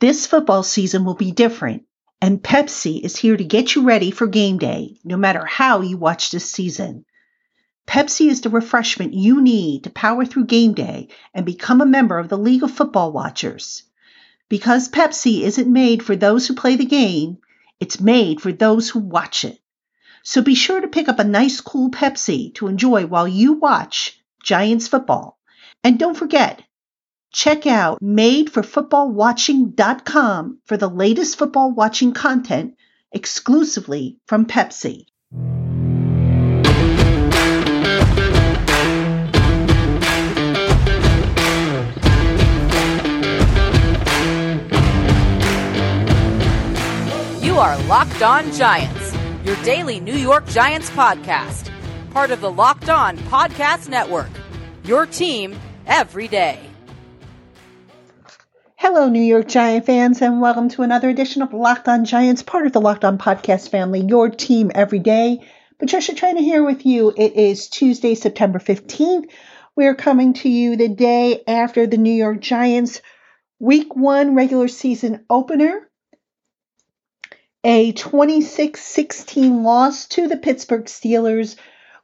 This football season will be different, and Pepsi is here to get you ready for game day, no matter how you watch this season. Pepsi is the refreshment you need to power through game day and become a member of the League of Football Watchers. Because Pepsi isn't made for those who play the game, it's made for those who watch it. So be sure to pick up a nice cool Pepsi to enjoy while you watch Giants football. And don't forget, check out madeforfootballwatching.com for the latest football watching content exclusively from Pepsi. You are Locked On Giants, your daily New York Giants podcast, part of the Locked On Podcast Network. Your team every day. Hello, New York Giant fans, and welcome to another edition of Locked On Giants, part of the Locked On Podcast family, your team every day. Patricia Traina here with you. It is Tuesday, September 15th. We are coming to you the day after the New York Giants Week 1 regular season opener a 26 16 loss to the Pittsburgh Steelers.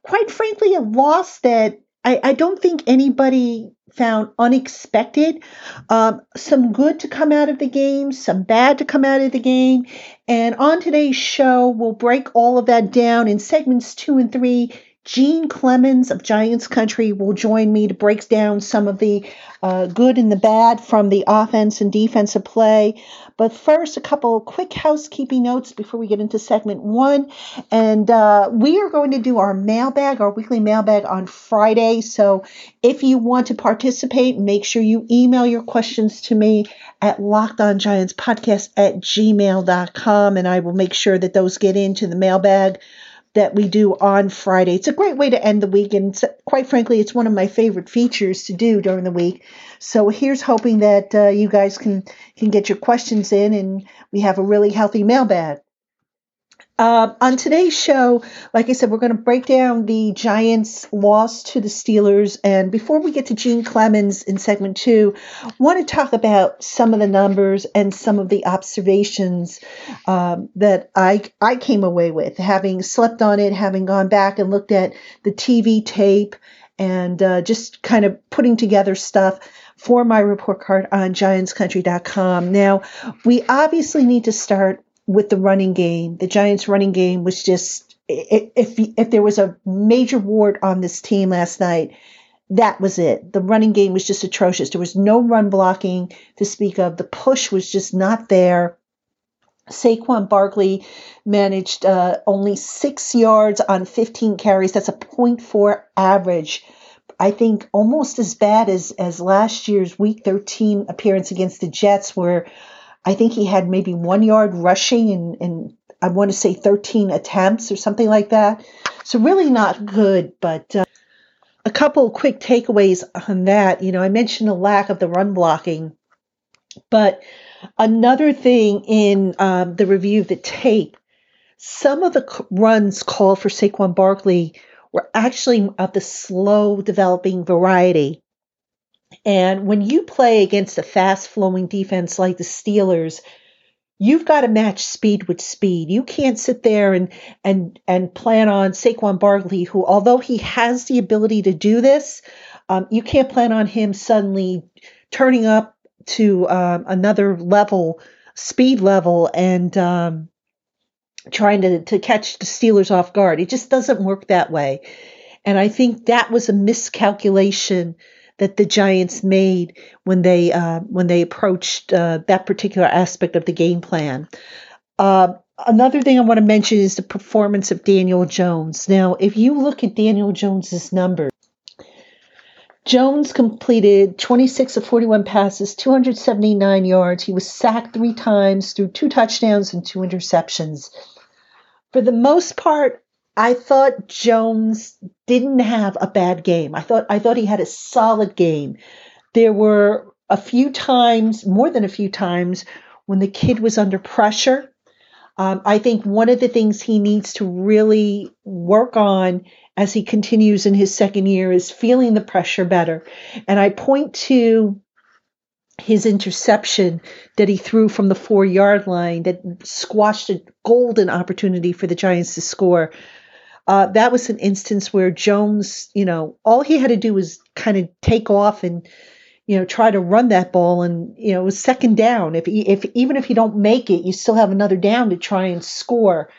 Quite frankly, a loss that I, I don't think anybody found unexpected. Um, some good to come out of the game, some bad to come out of the game. And on today's show, we'll break all of that down in segments two and three. Gene Clemons of Giants Country will join me to break down some of the uh, good and the bad from the offense and defensive play. But first, a couple quick housekeeping notes before we get into segment one. And uh, we are going to do our mailbag, our weekly mailbag on Friday. So if you want to participate, make sure you email your questions to me at lockedongiantspodcast at gmail.com. And I will make sure that those get into the mailbag that we do on Friday. It's a great way to end the week, and quite frankly, it's one of my favorite features to do during the week. So here's hoping that uh, you guys can can get your questions in, and we have a really healthy mailbag. Uh, on today's show, like I said, we're going to break down the Giants' loss to the Steelers. And before we get to Gene Clemons in segment two, want to talk about some of the numbers and some of the observations um, that I I came away with, having slept on it, having gone back and looked at the TV tape, and uh, just kind of putting together stuff for my report card on GiantsCountry.com. Now, we obviously need to start with the running game. The Giants' running game was just if if there was a major ward on this team last night, that was it. The running game was just atrocious. There was no run blocking to speak of. The push was just not there. Saquon Barkley managed uh, only six yards on 15 carries. That's a 0.4 average. I think almost as bad as as last year's Week 13 appearance against the Jets, where I think he had maybe one yard rushing and, and I want to say 13 attempts or something like that. So really not good, but uh, a couple quick takeaways on that. You know, I mentioned the lack of the run blocking, but another thing in um, the review of the tape, some of the runs called for Saquon Barkley were actually of the slow developing variety. And when you play against a fast flowing defense like the Steelers, you've got to match speed with speed. You can't sit there and and and plan on Saquon Barkley, who although he has the ability to do this, um, you can't plan on him suddenly turning up to um, another level, speed level, and um, trying to to catch the Steelers off guard. It just doesn't work that way. And I think that was a miscalculation that the Giants made when they uh, when they approached uh, that particular aspect of the game plan. Uh, another thing I want to mention is the performance of Daniel Jones. Now, if you look at Daniel Jones's numbers, Jones completed 26 of 41 passes, 279 yards. He was sacked three times, threw two touchdowns and two interceptions. For the most part, I thought Jones didn't have a bad game. I thought I thought he had a solid game. There were a few times, more than a few times, when the kid was under pressure. Um, I think one of the things he needs to really work on as he continues in his second year is feeling the pressure better. And I point to his interception that he threw from the four yard line that squashed a golden opportunity for the Giants to score. Uh, that was an instance where Jones, you know, all he had to do was kind of take off and, you know, try to run that ball, and you know, it was second down. If if even if you don't make it, you still have another down to try and score.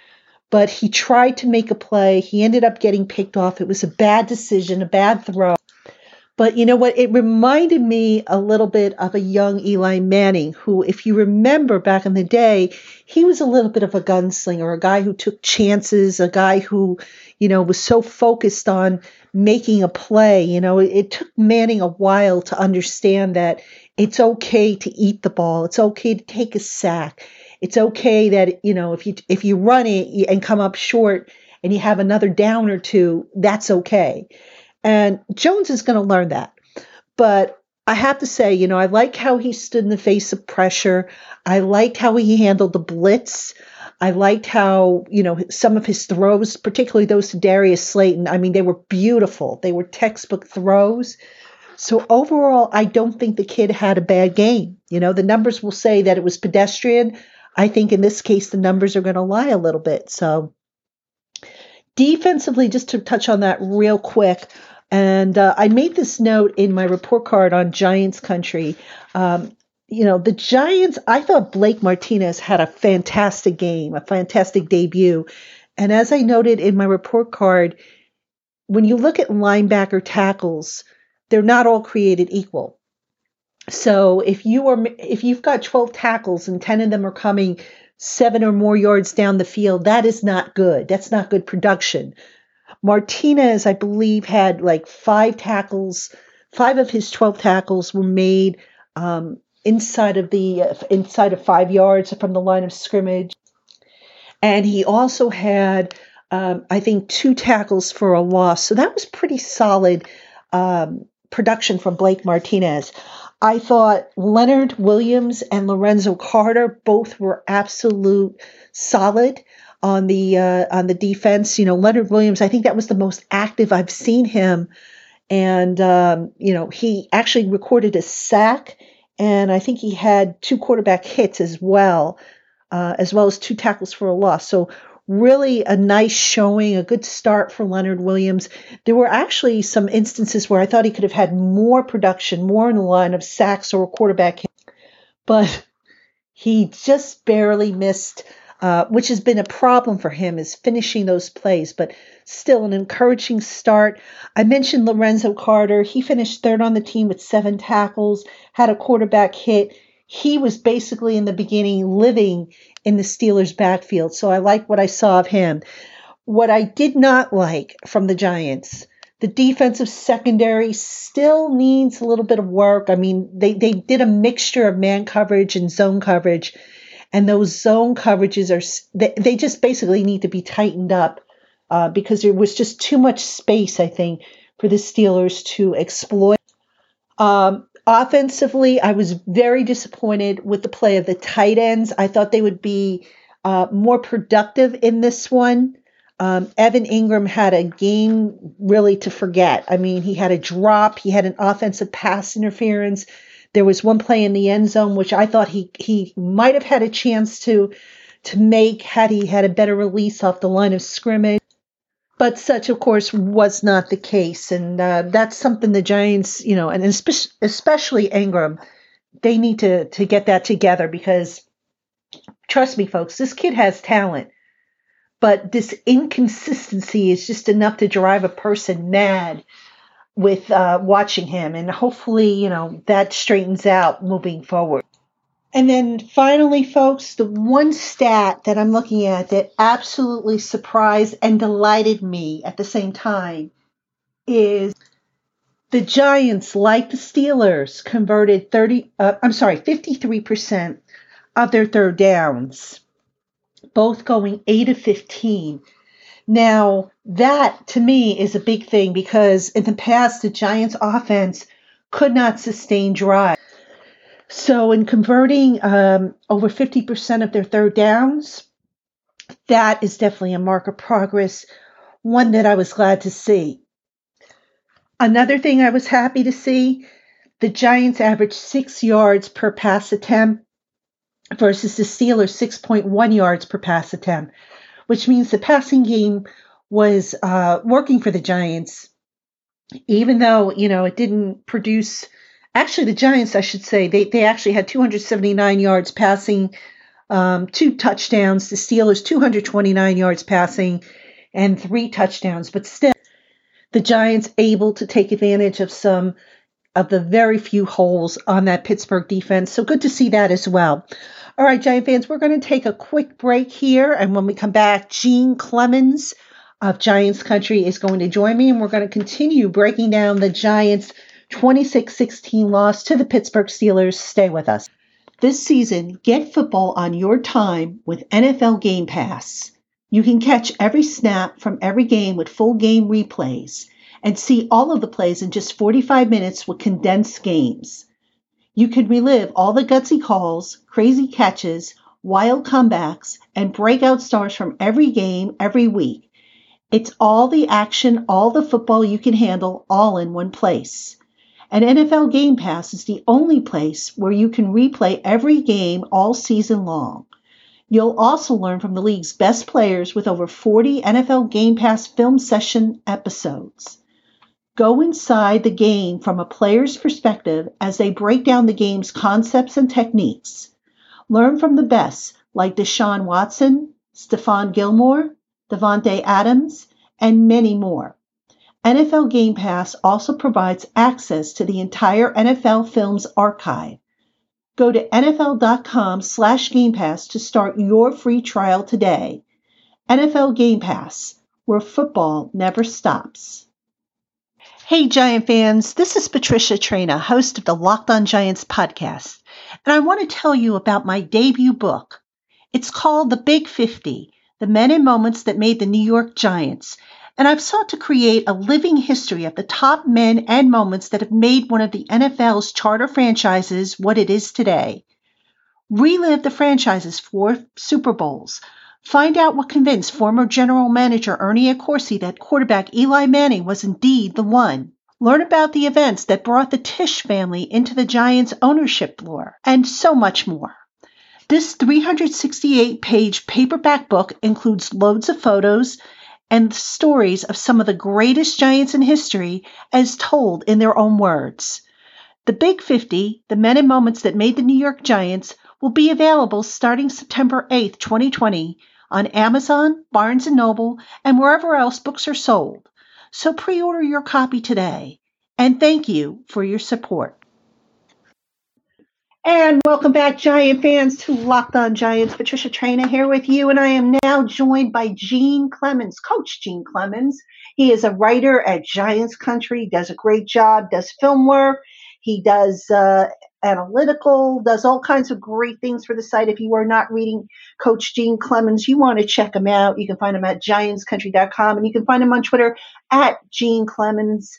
But he tried to make a play. He ended up getting picked off. It was a bad decision, a bad throw. But you know what? It reminded me a little bit of a young Eli Manning, who, if you remember back in the day, he was a little bit of a gunslinger, a guy who took chances, a guy who, you know, was so focused on making a play. You know, it, took Manning a while to understand that it's okay to eat the ball, it's okay to take a sack. It's okay that you know if you if you run it and come up short and you have another down or two, that's okay. And Jones is going to learn that. But I have to say, you know, I like how he stood in the face of pressure. I liked how he handled the blitz. I liked how, you know, some of his throws, particularly those to Darius Slayton, I mean, they were beautiful. They were textbook throws. So overall, I don't think the kid had a bad game. You know, the numbers will say that it was pedestrian. I think in this case, the numbers are going to lie a little bit. So defensively, just to touch on that real quick, and uh, I made this note in my report card on Giants Country. Um, you know, the Giants, I thought Blake Martinez had a fantastic game, a fantastic debut. And as I noted in my report card, when you look at linebacker tackles, they're not all created equal. So if you are if you've got 12 tackles and 10 of them are coming 7 or more yards down the field, that is not good. That's not good production. Martinez, I believe, had like five tackles. Five of his 12 tackles were made um, inside of the uh, inside of five yards from the line of scrimmage, and he also had, um, I think, two tackles for a loss. So that was pretty solid um, production from Blake Martinez. I thought Leonard Williams and Lorenzo Carter both were absolute solid on the uh, on the defense. You know, Leonard Williams, I think that was the most active I've seen him, and um, you know he actually recorded a sack, and I think he had two quarterback hits as well, uh, as well as two tackles for a loss. So really a nice showing, a good start for Leonard Williams. There were actually some instances where I thought he could have had more production, more in the line of sacks or quarterback hits, but he just barely missed uh, which has been a problem for him, is finishing those plays, but still an encouraging start. I mentioned Lorenzo Carter. He finished third on the team with seven tackles, had a quarterback hit. He was basically in the beginning living in the Steelers' backfield, so I like what I saw of him. What I did not like from the Giants, the defensive secondary still needs a little bit of work. I mean, they, they did a mixture of man coverage and zone coverage and those zone coverages are they, they just basically need to be tightened up uh, because there was just too much space, I think, for the Steelers to exploit. Um, offensively, I was very disappointed with the play of the tight ends. I thought they would be uh, more productive in this one. Um, Evan Engram had a game really to forget. I mean, he had a drop, he had an offensive pass interference there was one play in the end zone which I thought he he might have had a chance to to make had he had a better release off the line of scrimmage. But such, of course, was not the case, and uh, that's something the Giants, you know, and especially Engram, they need to to get that together because, trust me, folks, this kid has talent, but this inconsistency is just enough to drive a person mad with uh, watching him, and hopefully, you know, that straightens out moving forward. And then finally, folks, the one stat that I'm looking at that absolutely surprised and delighted me at the same time is the Giants, like the Steelers, converted 30, uh, I'm sorry, 53% of their third downs, both going 8 of 15. Now, that to me is a big thing because in the past, the Giants offense could not sustain drive. So, in converting um, over 50% of their third downs, that is definitely a mark of progress, one that I was glad to see. Another thing I was happy to see the Giants averaged six yards per pass attempt versus the Steelers 6.1 yards per pass attempt, which means the passing game was uh, working for the Giants, even though, you know, it didn't produce. Actually, the Giants, I should say, they, they actually had 279 yards passing, um, two touchdowns. The Steelers, 229 yards passing, and three touchdowns. But still, the Giants able to take advantage of some of the very few holes on that Pittsburgh defense. So good to see that as well. All right, Giant fans, we're going to take a quick break here. And when we come back, Gene Clemons of Giants Country is going to join me, and we're going to continue breaking down the Giants' 26 16 loss to the Pittsburgh Steelers. Stay with us. This season, get football on your time with NFL Game Pass. You can catch every snap from every game with full game replays and see all of the plays in just 45 minutes with condensed games. You can relive all the gutsy calls, crazy catches, wild comebacks, and breakout stars from every game every week. It's all the action, all the football you can handle, all in one place. And NFL Game Pass is the only place where you can replay every game all season long. You'll also learn from the league's best players with over 40 NFL Game Pass film session episodes. Go inside the game from a player's perspective as they break down the game's concepts and techniques. Learn from the best like Deshaun Watson, Stephon Gilmore, Davante Adams, and many more. NFL Game Pass also provides access to the entire NFL Films archive. Go to nfl.com slash Game Pass to start your free trial today. NFL Game Pass, where football never stops. Hey, Giant fans, this is Patricia Traina, host of the Locked On Giants podcast, and I want to tell you about my debut book. It's called The Big 50 The Men and Moments That Made the New York Giants, and I've sought to create a living history of the top men and moments that have made one of the NFL's charter franchises what it is today. Relive the franchise's four Super Bowls Find out what convinced former general manager Ernie Accorsi that quarterback Eli Manning was indeed the one. Learn about the events that brought the Tisch family into the Giants' ownership lore, and so much more. This 368 page paperback book includes loads of photos and stories of some of the greatest Giants in history as told in their own words. The Big 50, the men and moments that made the New York Giants, will be available starting September 8, 2020 on Amazon, Barnes & Noble, and wherever else books are sold. So pre-order your copy today. And thank you for your support. And welcome back, Giant fans, to Locked On Giants. Patricia Traina here with you, and I am now joined by Gene Clemons, Coach Gene Clemons. He is a writer at Giants Country, does a great job, does film work. He does uh, analytical, does all kinds of great things for the site. If you are not reading Coach Gene Clemons, you want to check him out. You can find him at giantscountry.com and you can find him on Twitter at Gene Clemons.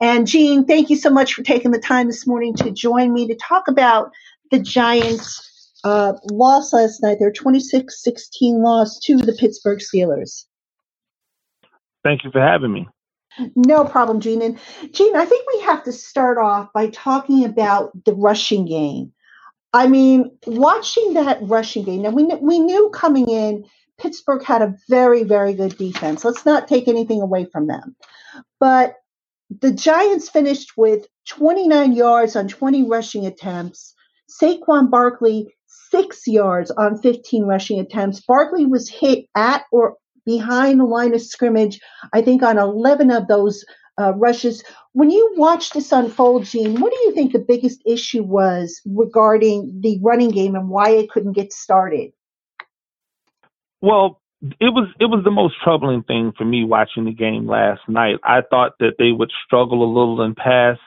And Gene, thank you so much for taking the time this morning to join me to talk about the Giants. Uh, loss last night, their 26 16 loss to the Pittsburgh Steelers. Thank you for having me. No problem, Gene. And Gene, I think we have to start off by talking about the rushing game. I mean, watching that rushing game. Now we we knew coming in, Pittsburgh had a very very good defense. Let's not take anything away from them, but the Giants finished with 29 yards on 20 rushing attempts. Saquon Barkley six yards on 15 rushing attempts. Barkley was hit at or behind the line of scrimmage, I think on 11 of those uh, rushes. When you watch this unfold, Gene, what do you think the biggest issue was regarding the running game and why it couldn't get started? Well, it was it was the most troubling thing for me watching the game last night. I thought that they would struggle a little in pass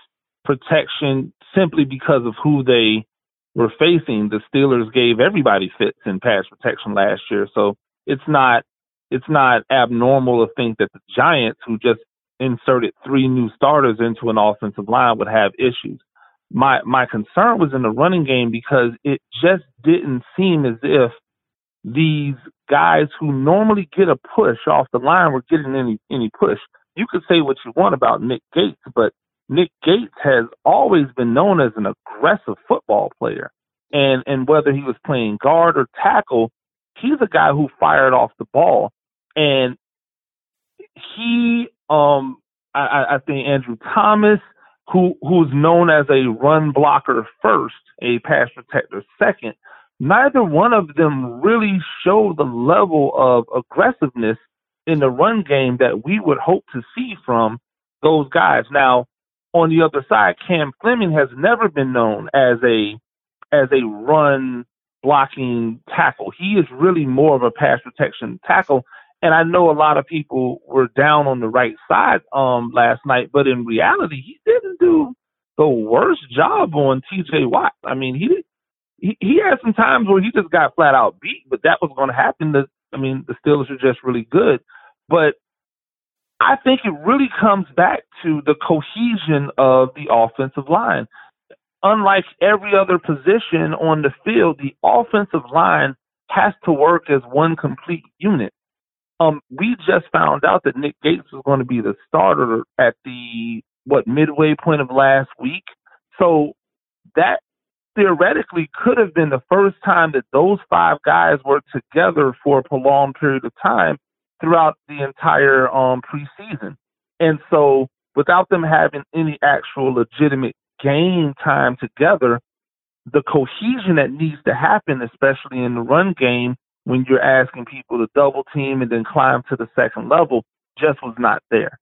protection simply because of who they were facing. The Steelers gave everybody fits in pass protection last year, so it's not it's not abnormal to think that the Giants, who just inserted three new starters into an offensive line, would have issues. My my concern was in the running game because it just didn't seem as if these guys who normally get a push off the line were getting any any push. You could say what you want about Nick Gates, but Nick Gates has always been known as an aggressive football player. And and whether he was playing guard or tackle, he's a guy who fired off the ball. And he um I, I think Andrew Thomas, who who's known as a run blocker first, a pass protector second, neither one of them really showed the level of aggressiveness in the run game that we would hope to see from those guys. Now, on the other side, Cam Fleming has never been known as a as a run blocking tackle. He is really more of a pass protection tackle. And I know a lot of people were down on the right side um last night, but in reality, he didn't do the worst job on TJ Watt. I mean, he he, he had some times where he just got flat out beat, but that was going to happen. I mean, the Steelers are just really good. But I think it really comes back to the cohesion of the offensive line. Unlike every other position on the field, the offensive line has to work as one complete unit. Um, we just found out that Nick Gates was going to be the starter at the what midway point of last week. So that theoretically could have been the first time that those five guys were together for a prolonged period of time throughout the entire um, preseason. And so, without them having any actual legitimate game time together, the cohesion that needs to happen, especially in the run game, when you're asking people to double team and then climb to the second level, just was not there.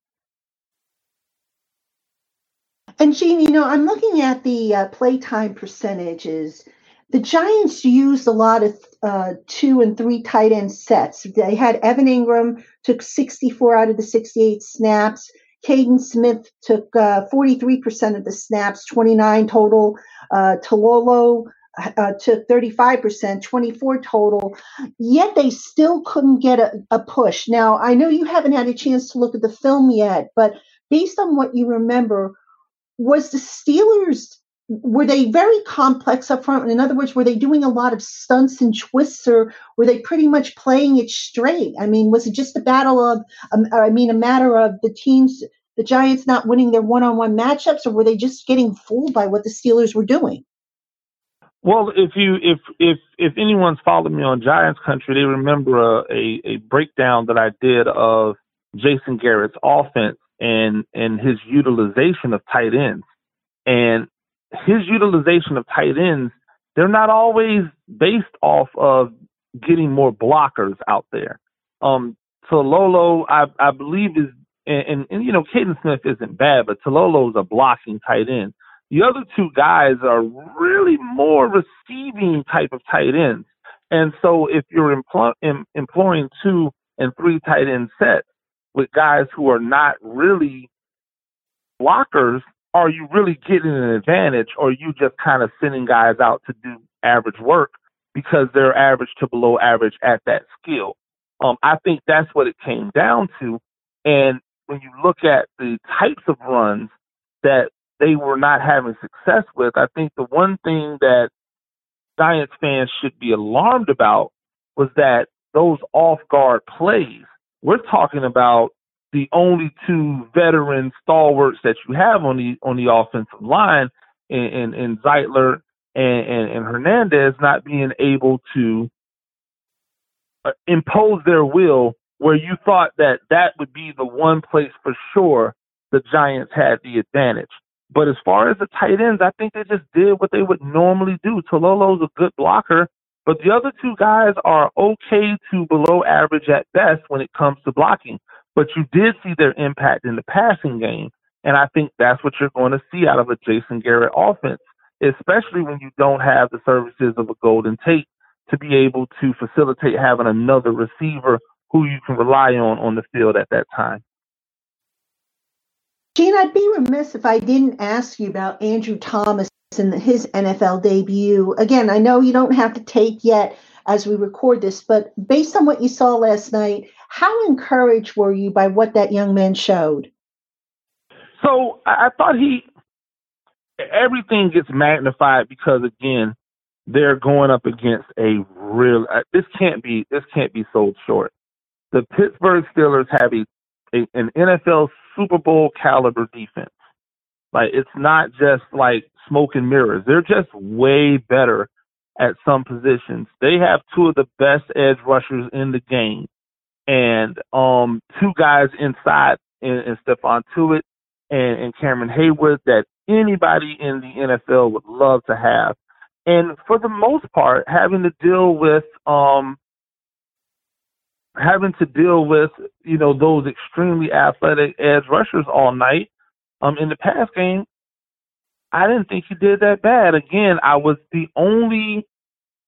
And Gene, you know, I'm looking at the uh, playtime percentages. The Giants used a lot of uh, two and three tight end sets. They had Evan Engram took 64 out of the 68 snaps. Kaden Smith took uh, 43% of the snaps, 29 total. Uh, Toilolo uh, took 35%, 24 total. Yet they still couldn't get a, a push. Now, I know you haven't had a chance to look at the film yet, but based on what you remember, was the Steelers were they very complex up front? In other words, were they doing a lot of stunts and twists, or were they pretty much playing it straight? I mean, was it just a battle of, um, I mean, a matter of the teams, the Giants not winning their one-on-one matchups, or were they just getting fooled by what the Steelers were doing? Well, if you if if if anyone's followed me on Giants country, they remember a, a, a breakdown that I did of Jason Garrett's offense and and his utilization of tight ends. And his utilization of tight ends, they're not always based off of getting more blockers out there. Um Toilolo, I I believe is and, and, and you know, Kaden Smith isn't bad, but Toilolo's a blocking tight end. The other two guys are really more receiving type of tight ends. And so if you're empl- em- employing two and three tight end sets, with guys who are not really blockers, are you really getting an advantage or are you just kind of sending guys out to do average work because they're average to below average at that skill? Um, I think that's what it came down to. And when you look at the types of runs that they were not having success with, I think the one thing that Giants fans should be alarmed about was that those off guard plays we're talking about the only two veteran stalwarts that you have on the on the offensive line in, in, in Zeitler and, and, and Hernandez not being able to uh, impose their will where you thought that that would be the one place for sure the Giants had the advantage. But as far as the tight ends, I think they just did what they would normally do. Toilolo's a good blocker, but the other two guys are okay to below average at best when it comes to blocking. But you did see their impact in the passing game. And I think that's what you're going to see out of a Jason Garrett offense, especially when you don't have the services of a Golden Tate to be able to facilitate having another receiver who you can rely on on the field at that time. Gene, I'd be remiss if I didn't ask you about Andrew Thomas and his NFL debut. Again, I know you don't have to tape yet as we record this, but based on what you saw last night, how encouraged were you by what that young man showed? So I thought he everything gets magnified because again, they're going up against a real. Uh, this can't be this can't be sold short. The Pittsburgh Steelers have a, a an NFL Super Bowl caliber defense. Like it's not just like smoke and mirrors. They're just way better at some positions. They have two of the best edge rushers in the game, and um, two guys inside in, in Stephon Tuitt and, and Cameron Heyward that anybody in the NFL would love to have. And for the most part, having to deal with um, having to deal with you know those extremely athletic edge rushers all night. Um, in the pass game, I didn't think he did that bad. Again, I was the only.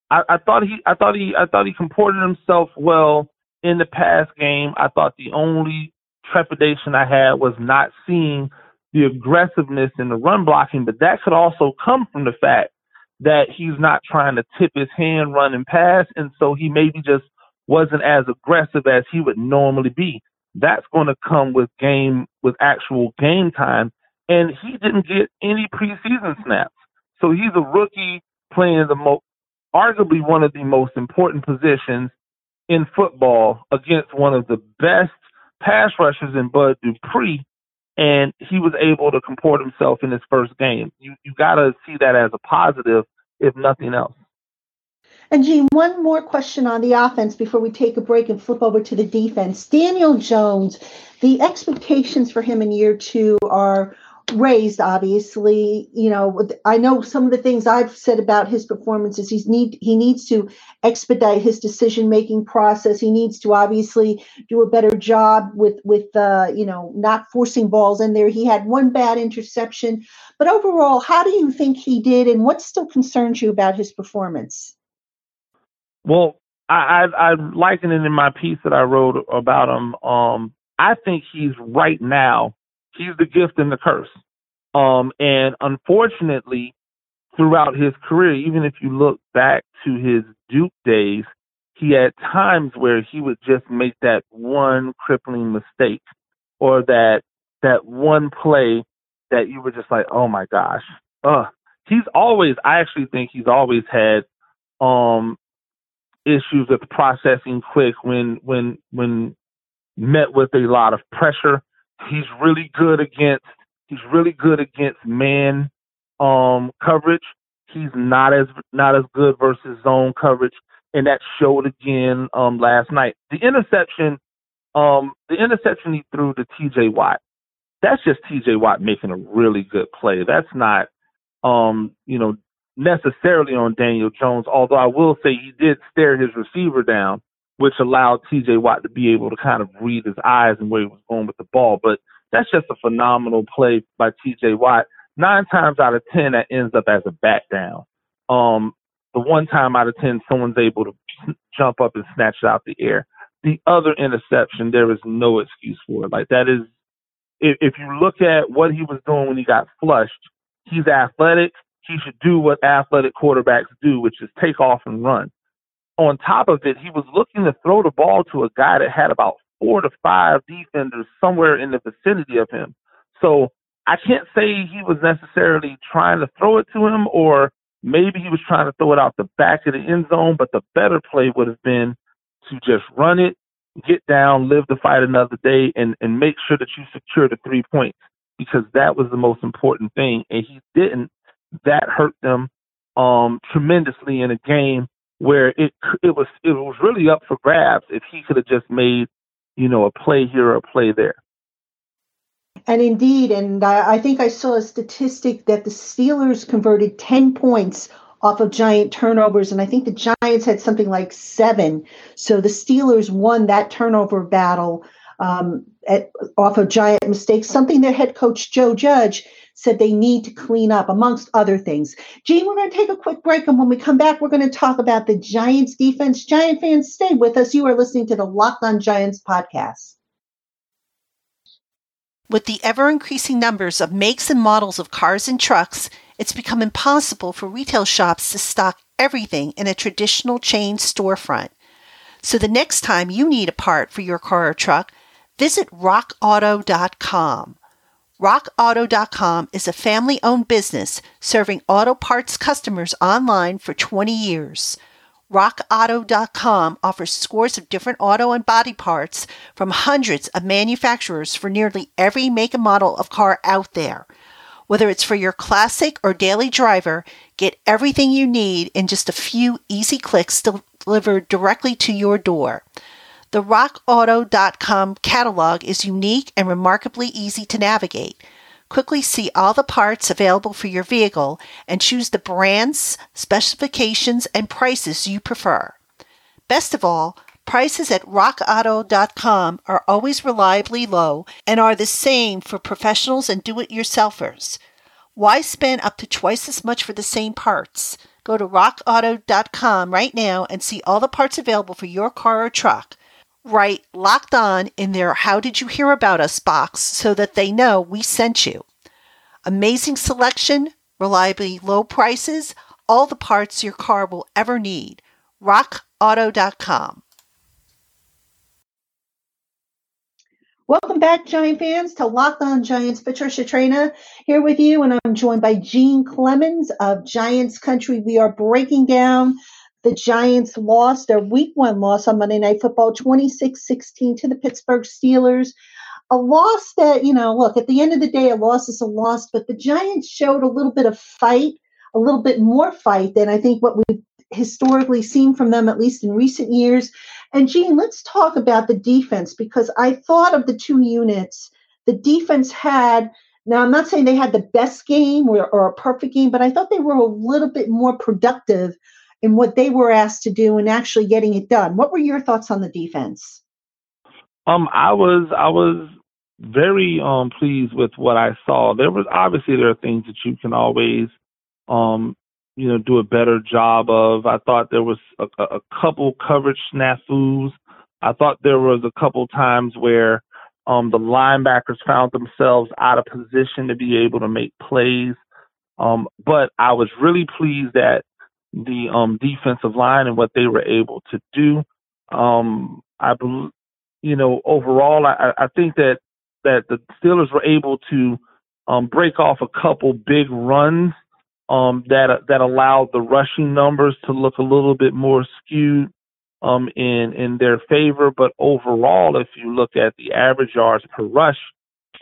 I, I thought he. I thought he. I thought he comported himself well in the pass game. I thought the only trepidation I had was not seeing the aggressiveness in the run blocking, but that could also come from the fact that he's not trying to tip his hand, run and pass, and so he maybe just wasn't as aggressive as he would normally be. That's going to come with game with actual game time, and he didn't get any preseason snaps. So he's a rookie playing the most, arguably one of the most important positions in football against one of the best pass rushers in Bud Dupree, and he was able to comport himself in his first game. You you got to see that as a positive, if nothing else. And Gene, one more question on the offense before we take a break and flip over to the defense. Daniel Jones, the expectations for him in year two are raised obviously. You know i know some of the things i've said about his performances he's need he needs to expedite his decision making process. He needs to obviously do a better job with with uh you know not forcing balls in there. He had one bad interception. But overall how do you think he did and what still concerns you about his performance well, I, I I liken it in my piece that I wrote about him. Um, I think he's right now. He's the gift and the curse. Um, and unfortunately, throughout his career, even if you look back to his Duke days, he had times where he would just make that one crippling mistake or that that one play that you were just like, oh my gosh. Uh, he's always I actually think he's always had um issues with processing quick when when when met with a lot of pressure. He's really good against he's really good against man um coverage. He's not as not as good versus zone coverage, and that showed again um last night. The interception, um, the interception he threw to T.J. Watt. That's just T.J. Watt making a really good play. That's not, um, you know, necessarily on Daniel Jones, although I will say he did stare his receiver down, which allowed TJ Watt to be able to kind of read his eyes and where he was going with the ball. But that's just a phenomenal play by TJ Watt. Nine times out of ten, that ends up as a back down. Um, the one time out of ten, someone's able to jump up and snatch it out the air. The other interception, there is no excuse for it. Like that is, if, if you look at what he was doing when he got flushed, he's athletic he should do what athletic quarterbacks do, which is take off and run. On top of it, he was looking to throw the ball to a guy that had about four to five defenders somewhere in the vicinity of him. So I can't say he was necessarily trying to throw it to him, or maybe he was trying to throw it out the back of the end zone, but the better play would have been to just run it, get down, live to fight another day, and, and make sure that you secure the three points because that was the most important thing. And he didn't that hurt them um, tremendously in a game where it it was it was really up for grabs if he could have just made you know a play here or a play there. And indeed, and I, think I saw a statistic that the Steelers converted ten points off of giant turnovers, and I think the Giants had something like seven. So the Steelers won that turnover battle um, at, off of giant mistakes. Something their head coach Joe Judge said they need to clean up, amongst other things. Gene, we're going to take a quick break. And when we come back, we're going to talk about the Giants defense. Giant fans, stay with us. You are listening to the Locked on Giants podcast. With the ever increasing numbers of makes and models of cars and trucks, it's become impossible for retail shops to stock everything in a traditional chain storefront. So the next time you need a part for your car or truck, visit rockauto.com. RockAuto.com is a family owned business serving auto parts customers online for 20 years. RockAuto.com offers scores of different auto and body parts from hundreds of manufacturers for nearly every make and model of car out there. Whether it's for your classic or daily driver, get everything you need in just a few easy clicks delivered directly to your door. The RockAuto.com catalog is unique and remarkably easy to navigate. Quickly see all the parts available for your vehicle and choose the brands, specifications, and prices you prefer. Best of all, prices at rockauto.com are always reliably low and are the same for professionals and do it yourselfers. Why spend up to twice as much for the same parts? Go to rockauto.com right now and see all the parts available for your car or truck. Write locked on in their How Did You Hear About Us box so that they know we sent you. Amazing selection, reliably low prices, all the parts your car will ever need. RockAuto.com. Welcome back, Giant fans, to Locked On Giants. Patricia Traina here with you, and I'm joined by Gene Clemons of Giants Country. We are breaking down the Giants lost their week one loss on Monday Night Football, 26 16 to the Pittsburgh Steelers. A loss that, you know, look, at the end of the day, a loss is a loss, but the Giants showed a little bit of fight, a little bit more fight than I think what we've historically seen from them, at least in recent years. And Gene, let's talk about the defense because I thought of the two units. The defense had, now I'm not saying they had the best game or, or a perfect game, but I thought they were a little bit more productive in what they were asked to do and actually getting it done. What were your thoughts on the defense? Um, I was I was very um pleased with what I saw. There was obviously there are things that you can always um you know do a better job of. I thought there was a, a couple coverage snafus. I thought there was a couple times where um the linebackers found themselves out of position to be able to make plays. Um, but I was really pleased that the um, defensive line and what they were able to do. Um, I you know, overall, I, I think that that the Steelers were able to um, break off a couple big runs um, that that allowed the rushing numbers to look a little bit more skewed um, in in their favor. But overall, if you look at the average yards per rush,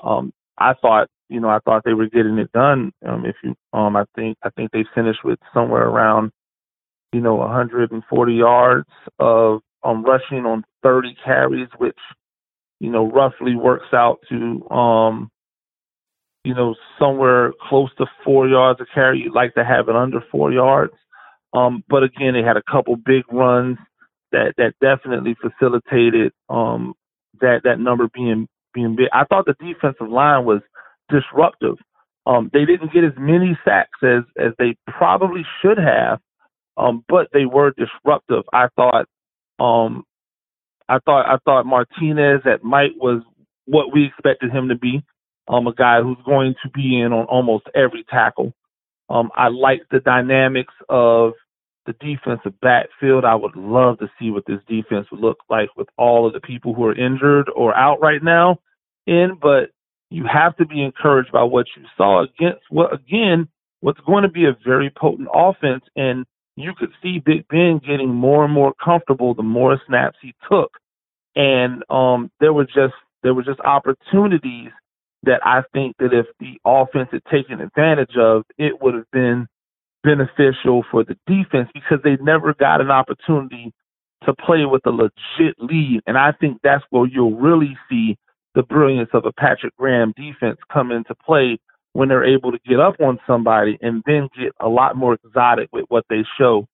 um, I thought you know I thought they were getting it done. Um, if you um, I think I think they finished with somewhere around you know, 140 yards of um, rushing on 30 carries, which, you know, roughly works out to, um, you know, somewhere close to four yards a carry. You'd like to have it under four yards. Um, but again, they had a couple big runs that, that definitely facilitated um, that that number being being big. I thought the defensive line was disruptive. Um, they didn't get as many sacks as as they probably should have, um, but they were disruptive. I thought, um, I thought, I thought Martinez at Mike was what we expected him to be. Um, a guy who's going to be in on almost every tackle. Um, I like the dynamics of the defensive backfield. I would love to see what this defense would look like with all of the people who are injured or out right now in, but you have to be encouraged by what you saw against what again, what's going to be a very potent offense. And you could see Big Ben getting more and more comfortable the more snaps he took. And um, there were just there were just opportunities that I think that if the offense had taken advantage of, it would have been beneficial for the defense because they never got an opportunity to play with a legit lead. And I think that's where you'll really see the brilliance of a Patrick Graham defense come into play when they're able to get up on somebody and then get a lot more exotic with what they show,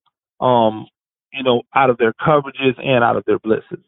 um, you know, out of their coverages and out of their blitzes.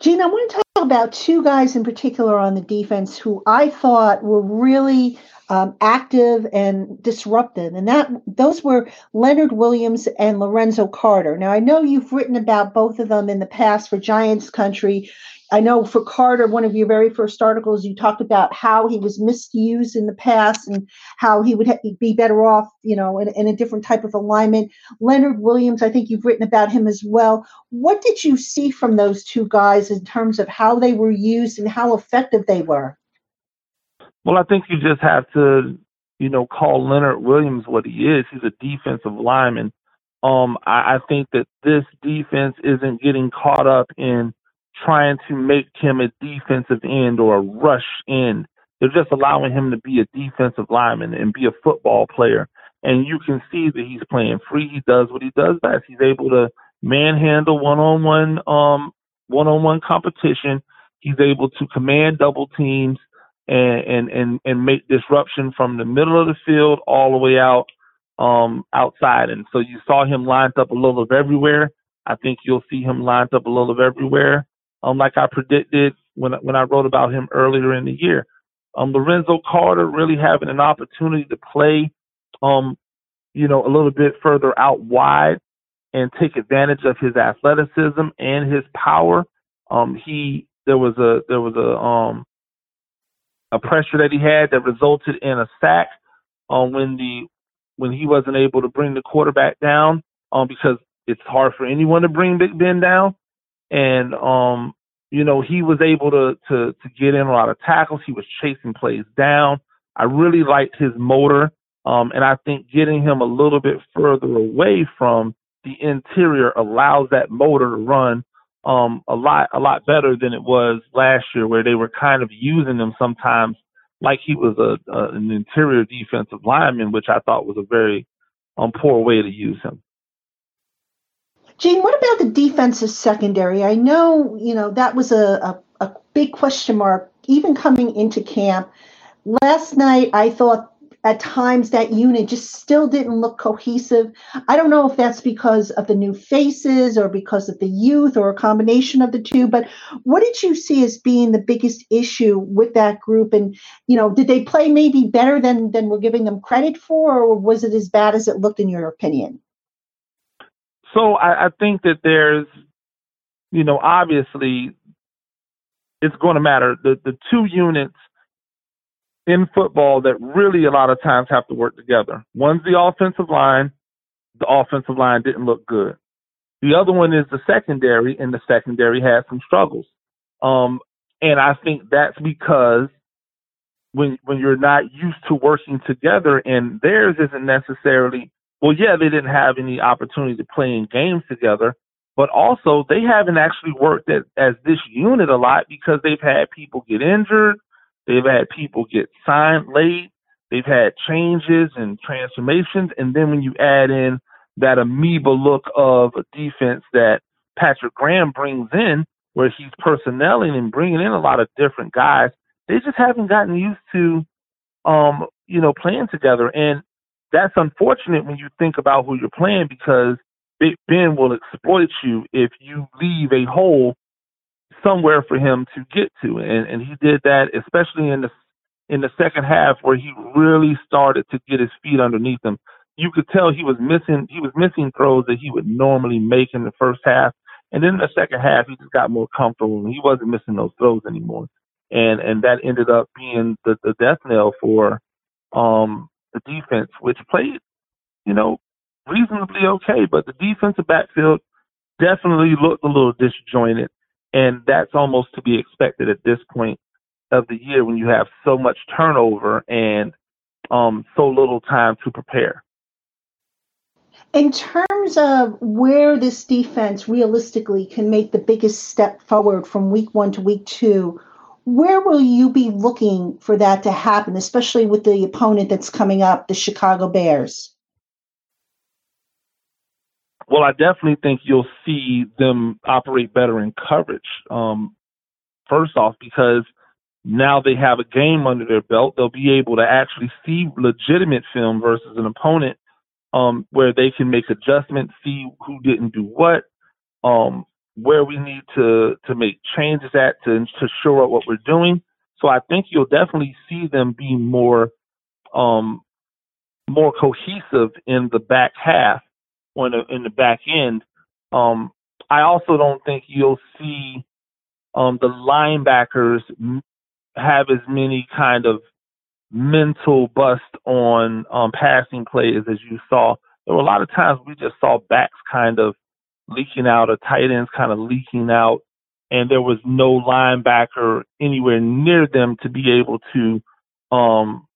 Gene, I want to talk about two guys in particular on the defense who I thought were really um, active and disruptive, and that those were Leonard Williams and Lorenzo Carter. Now, I know you've written about both of them in the past for Giants Country. I know for Carter, one of your very first articles, you talked about how he was misused in the past and how he would ha- be better off, you know, in, in, a different type of alignment. Leonard Williams, I think you've written about him as well. What did you see from those two guys in terms of how they were used and how effective they were? Well, I think you just have to, you know, call Leonard Williams what he is. He's a defensive lineman. Um, I, I think that this defense isn't getting caught up in trying to make him a defensive end or a rush end. They're just allowing him to be a defensive lineman and be a football player. And you can see that he's playing free. He does what he does best. He's able to manhandle one-on-one, um, one-on-one competition. He's able to command double teams and, and, and, and make disruption from the middle of the field all the way out, um, outside. And so you saw him lined up a little of everywhere. I think you'll see him lined up a little of everywhere. Um, like I predicted when, when I wrote about him earlier in the year. Um, Lorenzo Carter really having an opportunity to play, um, you know, a little bit further out wide and take advantage of his athleticism and his power. Um, he there was a there was a um a pressure that he had that resulted in a sack um, when the when he wasn't able to bring the quarterback down um, because it's hard for anyone to bring Big Ben down. And um, you know, he was able to to to get in a lot of tackles. He was chasing plays down. I really liked his motor. Um, and I think getting him a little bit further away from the interior allows that motor to run um, a lot a lot better than it was last year, where they were kind of using him sometimes like he was a, a an interior defensive lineman, which I thought was a very um, poor way to use him. Gene, what about the defensive secondary? I know, you know, that was a, a, a big question mark even coming into camp. Last night, I thought at times that unit just still didn't look cohesive. I don't know if that's because of the new faces or because of the youth or a combination of the two, but what did you see as being the biggest issue with that group? And, you know, did they play maybe better than, than we're giving them credit for, or was it as bad as it looked in your opinion? So I, I think that there's, you know, obviously it's going to matter. The the two units in football that really a lot of times have to work together. One's the offensive line. The offensive line didn't look good. The other one is the secondary, and the secondary had some struggles. Um, and I think that's because when when you're not used to working together, and theirs isn't necessarily well, yeah, they didn't have any opportunity to play in games together, but also they haven't actually worked as, as this unit a lot because they've had people get injured, they've had people get signed late, they've had changes and transformations, and then when you add in that amoeba look of a defense that Patrick Graham brings in, where he's personnelling and bringing in a lot of different guys, they just haven't gotten used to, um, you know, playing together. And that's unfortunate when you think about who you're playing because Big Ben will exploit you if you leave a hole somewhere for him to get to, and and he did that especially in the in the second half where he really started to get his feet underneath him. You could tell he was missing he was missing throws that he would normally make in the first half, and then in the second half he just got more comfortable and he wasn't missing those throws anymore, and and that ended up being the the death knell for um the defense, which played, you know, reasonably okay, but the defensive backfield definitely looked a little disjointed, and that's almost to be expected at this point of the year when you have so much turnover and um, so little time to prepare. In terms of where this defense realistically can make the biggest step forward from week one to week two, where will you be looking for that to happen, especially with the opponent that's coming up, the Chicago Bears? Well, I definitely think you'll see them operate better in coverage. Um, first off, because now they have a game under their belt, they'll be able to actually see legitimate film versus an opponent um, where they can make adjustments, see who didn't do what, um, where we need to to make changes at to to show up what we're doing. So I think you'll definitely see them be more um more cohesive in the back half the, in the back end. Um I also don't think you'll see um the linebackers have as many kind of mental bust on um passing plays as you saw. There were a lot of times we just saw backs kind of leaking out, a tight ends kind of leaking out, and there was no linebacker anywhere near them to be able to, um,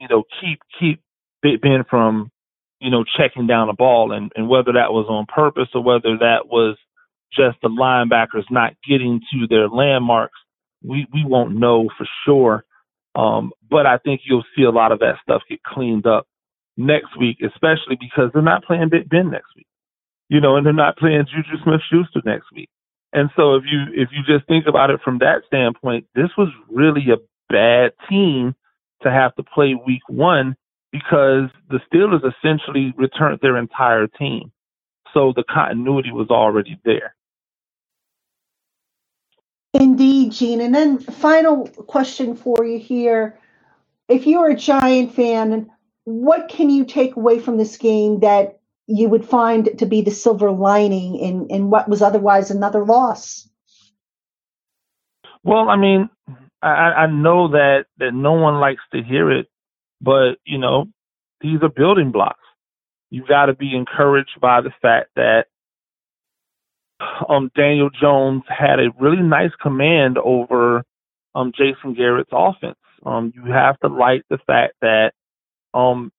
you know, keep keep Ben from, you know, checking down a ball, and and whether that was on purpose or whether that was just the linebackers not getting to their landmarks, we we won't know for sure. Um, but I think you'll see a lot of that stuff get cleaned up next week, especially because they're not playing Big Ben next week. You know, and they're not playing Juju Smith Schuster next week. And so if you if you just think about it from that standpoint, this was really a bad team to have to play week one because the Steelers essentially returned their entire team. So the continuity was already there. Indeed, Gene. And then final question for you here. If you're a Giant fan, what can you take away from this game that you would find to be the silver lining in, in what was otherwise another loss? Well, I mean, I, I know that, that no one likes to hear it, but, you know, these are building blocks. You got to be encouraged by the fact that um, Daniel Jones had a really nice command over um, Jason Garrett's offense. Um, you have to like the fact that um,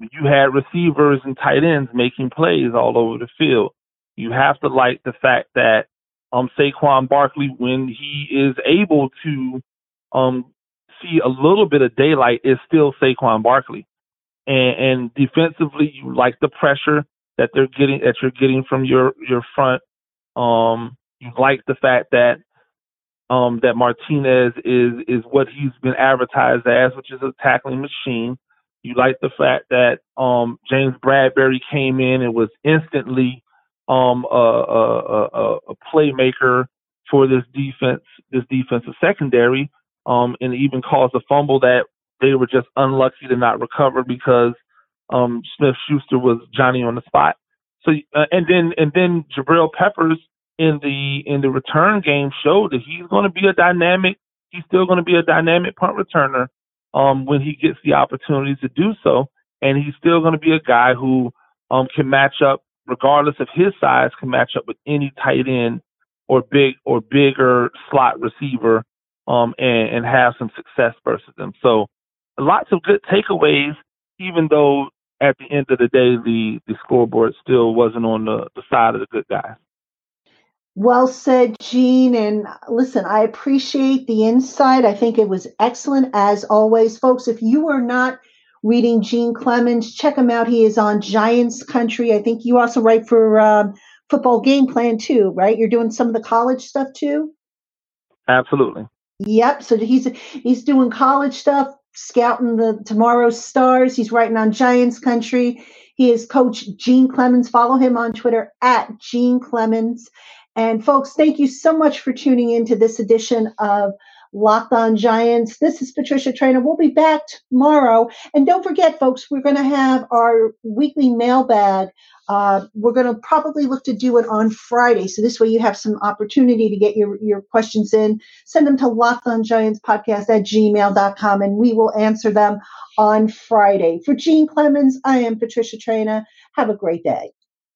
you had receivers and tight ends making plays all over the field. You have to like the fact that um, Saquon Barkley, when he is able to um, see a little bit of daylight, is still Saquon Barkley. And, and defensively, you like the pressure that they're getting that you're getting from your your front um, you like the fact that um, that Martinez is is what he's been advertised as, which is a tackling machine. You like the fact that um, James Bradberry came in and was instantly um, a, a, a, a playmaker for this defense, this defensive secondary, um, and even caused a fumble that they were just unlucky to not recover because um, Smith Schuster was Johnny on the spot. So uh, and then and then Jabril Peppers in the in the return game showed that he's going to be a dynamic. He's still going to be a dynamic punt returner um, when he gets the opportunity to do so, and he's still going to be a guy who um, can match up, regardless of his size, can match up with any tight end or big or bigger slot receiver um, and, and have some success versus them. So lots of good takeaways, even though at the end of the day, the, the scoreboard still wasn't on the, the side of the good guys. Well said, Gene. And listen, I appreciate the insight. I think it was excellent as always. Folks, if you are not reading Gene Clemons, check him out. He is on Giants Country. I think you also write for um, Football Game Plan too, right? You're doing some of the college stuff too? Absolutely. Yep. So he's he's doing college stuff, scouting the tomorrow's stars. He's writing on Giants Country. He is Coach Gene Clemons. Follow him on Twitter at Gene Clemons. And folks, thank you so much for tuning in to this edition of Locked On Giants. This is Patricia Traina. We'll be back tomorrow. And don't forget, folks, we're going to have our weekly mailbag. Uh, we're going to probably look to do it on Friday. So this way you have some opportunity to get your, your questions in. Send them to lockedongiantspodcast at gmail.com and we will answer them on Friday. For Gene Clemons, I am Patricia Traina. Have a great day.